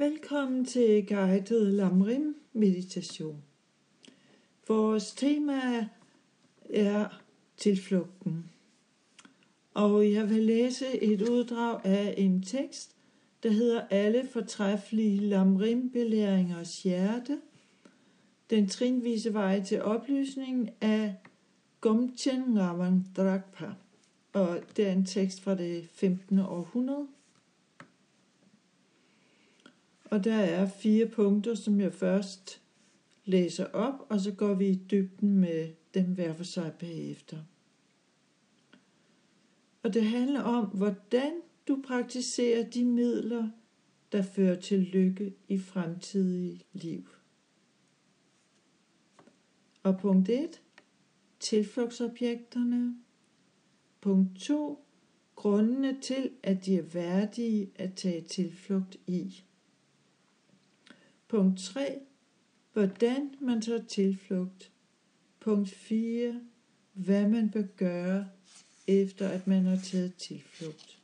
Velkommen til guided Lamrim meditation. Vores tema er tilflugten. Og jeg vil læse et uddrag af en tekst, der hedder Alle fortræffelige Lamrim belæringers hjerte. Den trinvise vej til oplysningen af Gomchen Ravang Drakpa. Og det er en tekst fra det 15. århundrede. Og der er fire punkter, som jeg først læser op, og så går vi i dybden med dem hver for sig bagefter. Og det handler om, hvordan du praktiserer de midler, der fører til lykke i fremtidige liv. Og punkt 1. Tilflugtsobjekterne. Punkt 2. Grundene til, at de er værdige at tage tilflugt i. Punkt 3. Hvordan man tager tilflugt. Punkt 4. Hvad man bør gøre, efter at man har taget tilflugt.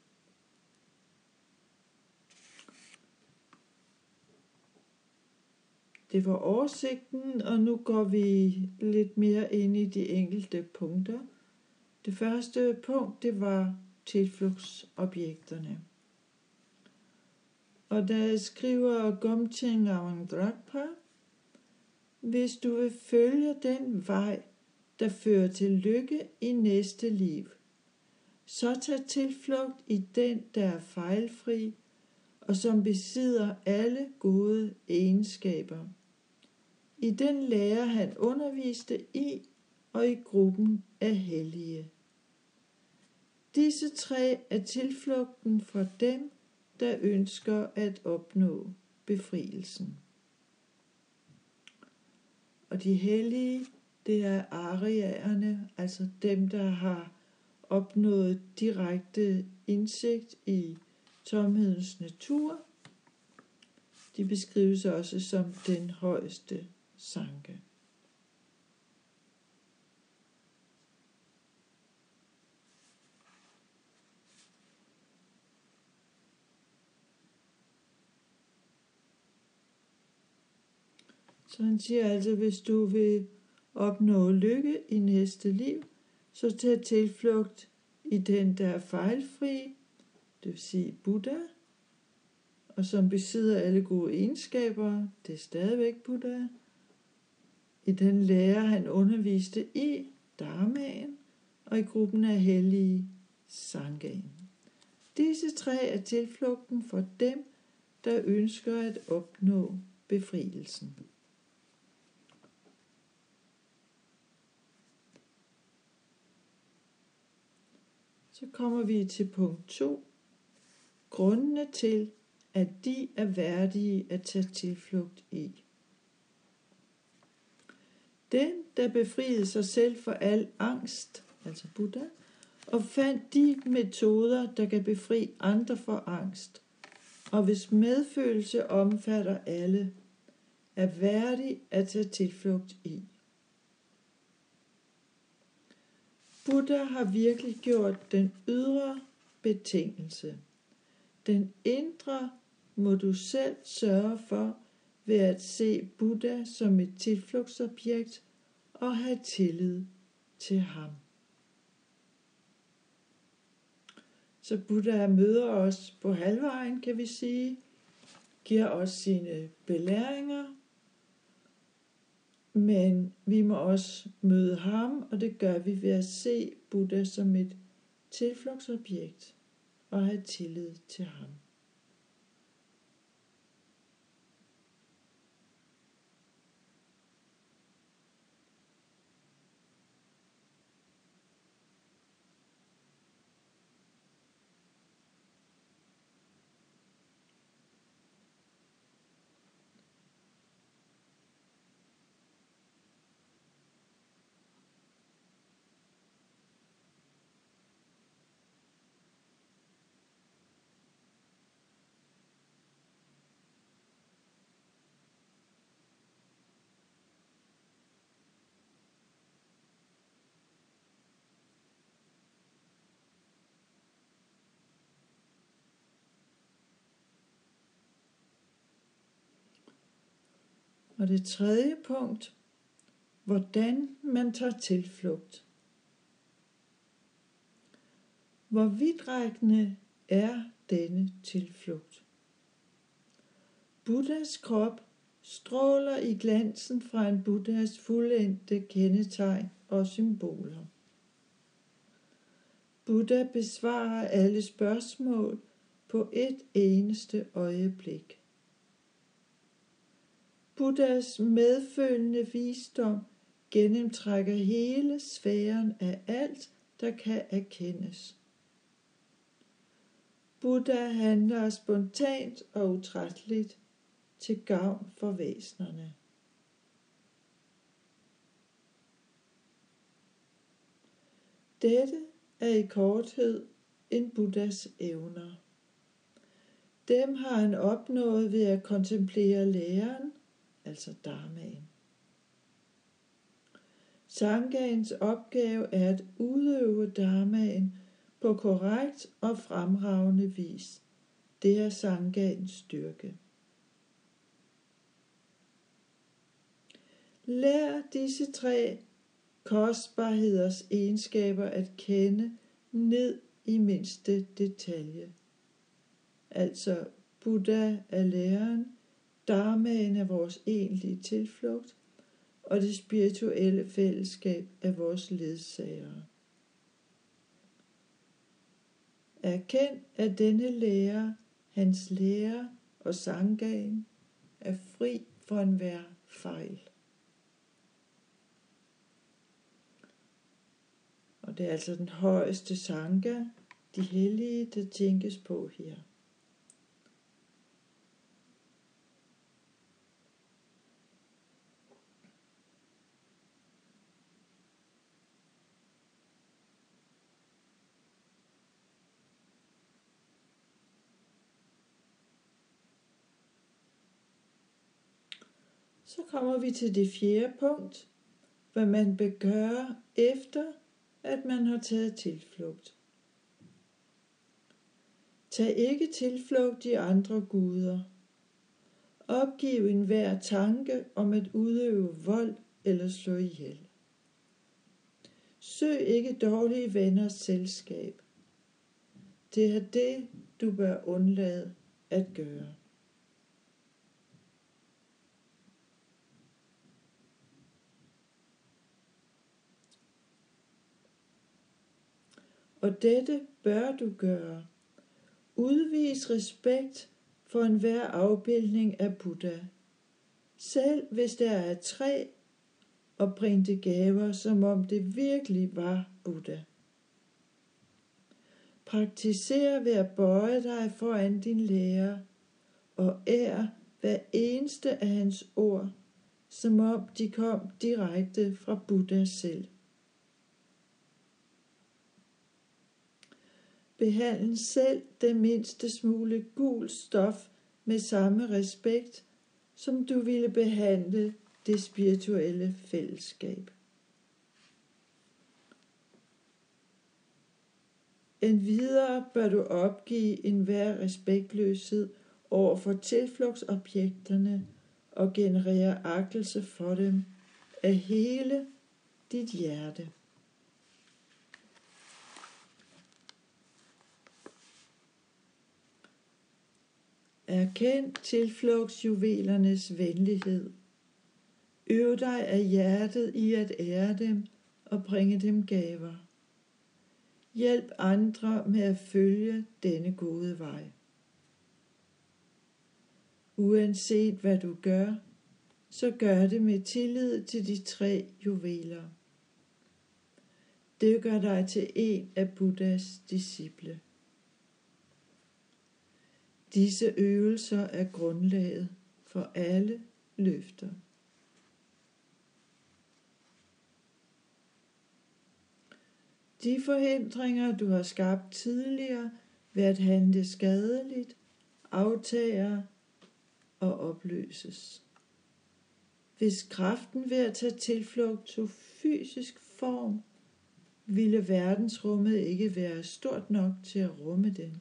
Det var oversigten, og nu går vi lidt mere ind i de enkelte punkter. Det første punkt, det var tilflugtsobjekterne. Og der skriver Gomchen Drakpa, hvis du vil følge den vej, der fører til lykke i næste liv, så tag tilflugt i den, der er fejlfri, og som besidder alle gode egenskaber. I den lærer han underviste i og i gruppen af hellige. Disse tre er tilflugten for dem, der ønsker at opnå befrielsen. Og de hellige, det er arierne, altså dem, der har opnået direkte indsigt i tomhedens natur. De beskrives også som den højeste sanke. Så han siger altså, hvis du vil opnå lykke i næste liv, så tag tilflugt i den, der er fejlfri, det vil sige Buddha, og som besidder alle gode egenskaber, det er stadigvæk Buddha. I den lærer han underviste i Dharmaen og i gruppen af hellige Sangaen. Disse tre er tilflugten for dem, der ønsker at opnå befrielsen. Så kommer vi til punkt 2. Grundene til, at de er værdige at tage tilflugt i. Den, der befriede sig selv for al angst, altså Buddha, og fandt de metoder, der kan befri andre for angst, og hvis medfølelse omfatter alle, er værdig at tage tilflugt i. Buddha har virkelig gjort den ydre betingelse. Den indre må du selv sørge for ved at se Buddha som et tilflugtsobjekt og have tillid til ham. Så Buddha møder os på halvvejen, kan vi sige, giver os sine belæringer, men vi må også møde ham, og det gør vi ved at se Buddha som et tilflugtsobjekt og have tillid til ham. Og det tredje punkt, hvordan man tager tilflugt. Hvor vidtrækkende er denne tilflugt? Buddhas krop stråler i glansen fra en Buddhas fuldendte kendetegn og symboler. Buddha besvarer alle spørgsmål på et eneste øjeblik. Buddhas medfølende visdom gennemtrækker hele sfæren af alt, der kan erkendes. Buddha handler spontant og utrætteligt til gavn for væsnerne. Dette er i korthed en Buddhas evner. Dem har han opnået ved at kontemplere læren, altså dharmaen. Sangaens opgave er at udøve dharmaen på korrekt og fremragende vis. Det er Sangaens styrke. Lær disse tre kostbarheders egenskaber at kende ned i mindste detalje. Altså Buddha er læreren, Dharmaen er vores egentlige tilflugt, og det spirituelle fællesskab er vores ledsagere. Erkend, at denne lærer, hans lærer og sangaen er fri for enhver fejl. Og det er altså den højeste sanga, de hellige, der tænkes på her. Så kommer vi til det fjerde punkt, hvad man bør gøre efter, at man har taget tilflugt. Tag ikke tilflugt i andre guder. Opgiv enhver tanke om at udøve vold eller slå ihjel. Søg ikke dårlige venners selskab. Det er det, du bør undlade at gøre. Og dette bør du gøre. Udvis respekt for enhver afbildning af Buddha, selv hvis der er tre, og bring det gaver, som om det virkelig var Buddha. Praktiser ved at bøje dig foran din lærer, og ær hver eneste af hans ord, som om de kom direkte fra Buddha selv. Behandle selv det mindste smule gul stof med samme respekt, som du ville behandle det spirituelle fællesskab. Endvidere bør du opgive enhver respektløshed over for tilflugtsobjekterne og generere agtelse for dem af hele dit hjerte. Erkend tilflugtsjuvelernes venlighed. Øv dig af hjertet i at ære dem og bringe dem gaver. Hjælp andre med at følge denne gode vej. Uanset hvad du gør, så gør det med tillid til de tre juveler. Det gør dig til en af Buddhas disciple. Disse øvelser er grundlaget for alle løfter. De forhindringer, du har skabt tidligere ved at handle skadeligt, aftager og opløses. Hvis kraften ved at tage tilflugt tog fysisk form, ville verdensrummet ikke være stort nok til at rumme den.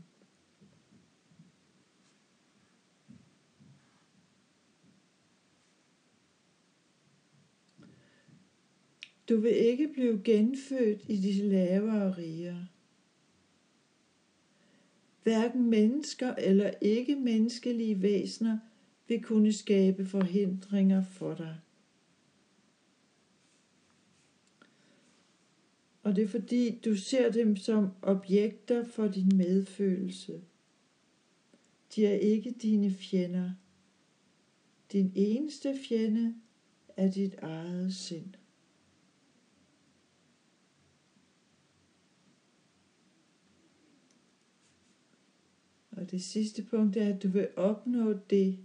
Du vil ikke blive genfødt i de lavere riger. Hverken mennesker eller ikke-menneskelige væsener vil kunne skabe forhindringer for dig. Og det er fordi, du ser dem som objekter for din medfølelse. De er ikke dine fjender. Din eneste fjende er dit eget sind. Og det sidste punkt er, at du vil opnå det,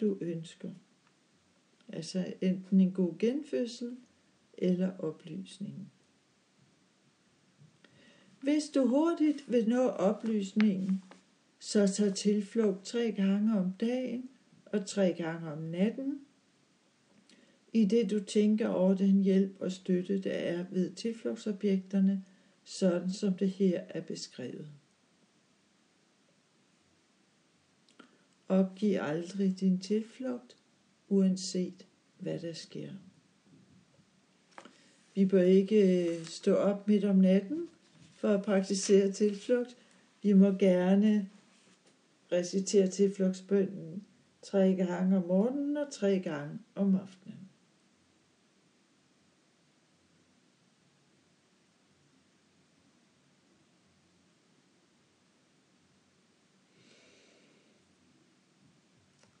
du ønsker. Altså enten en god genfødsel eller oplysningen. Hvis du hurtigt vil nå oplysningen, så tag tilflugt tre gange om dagen og tre gange om natten, i det du tænker over den hjælp og støtte, der er ved tilflugtsobjekterne, sådan som det her er beskrevet. Opgiv aldrig din tilflugt, uanset hvad der sker. Vi bør ikke øh, stå op midt om natten for at praktisere tilflugt. Vi må gerne recitere tilflugtsbønden tre gange om morgenen og tre gange om aftenen.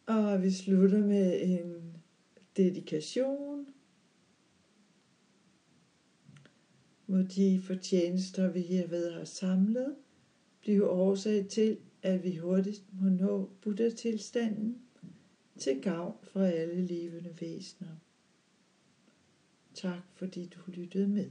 Og vi slutter med en dedikation. Må de fortjenester, vi herved har samlet, blive årsag til, at vi hurtigt må nå Buddha-tilstanden til gavn for alle levende væsener. Tak fordi du lyttede med.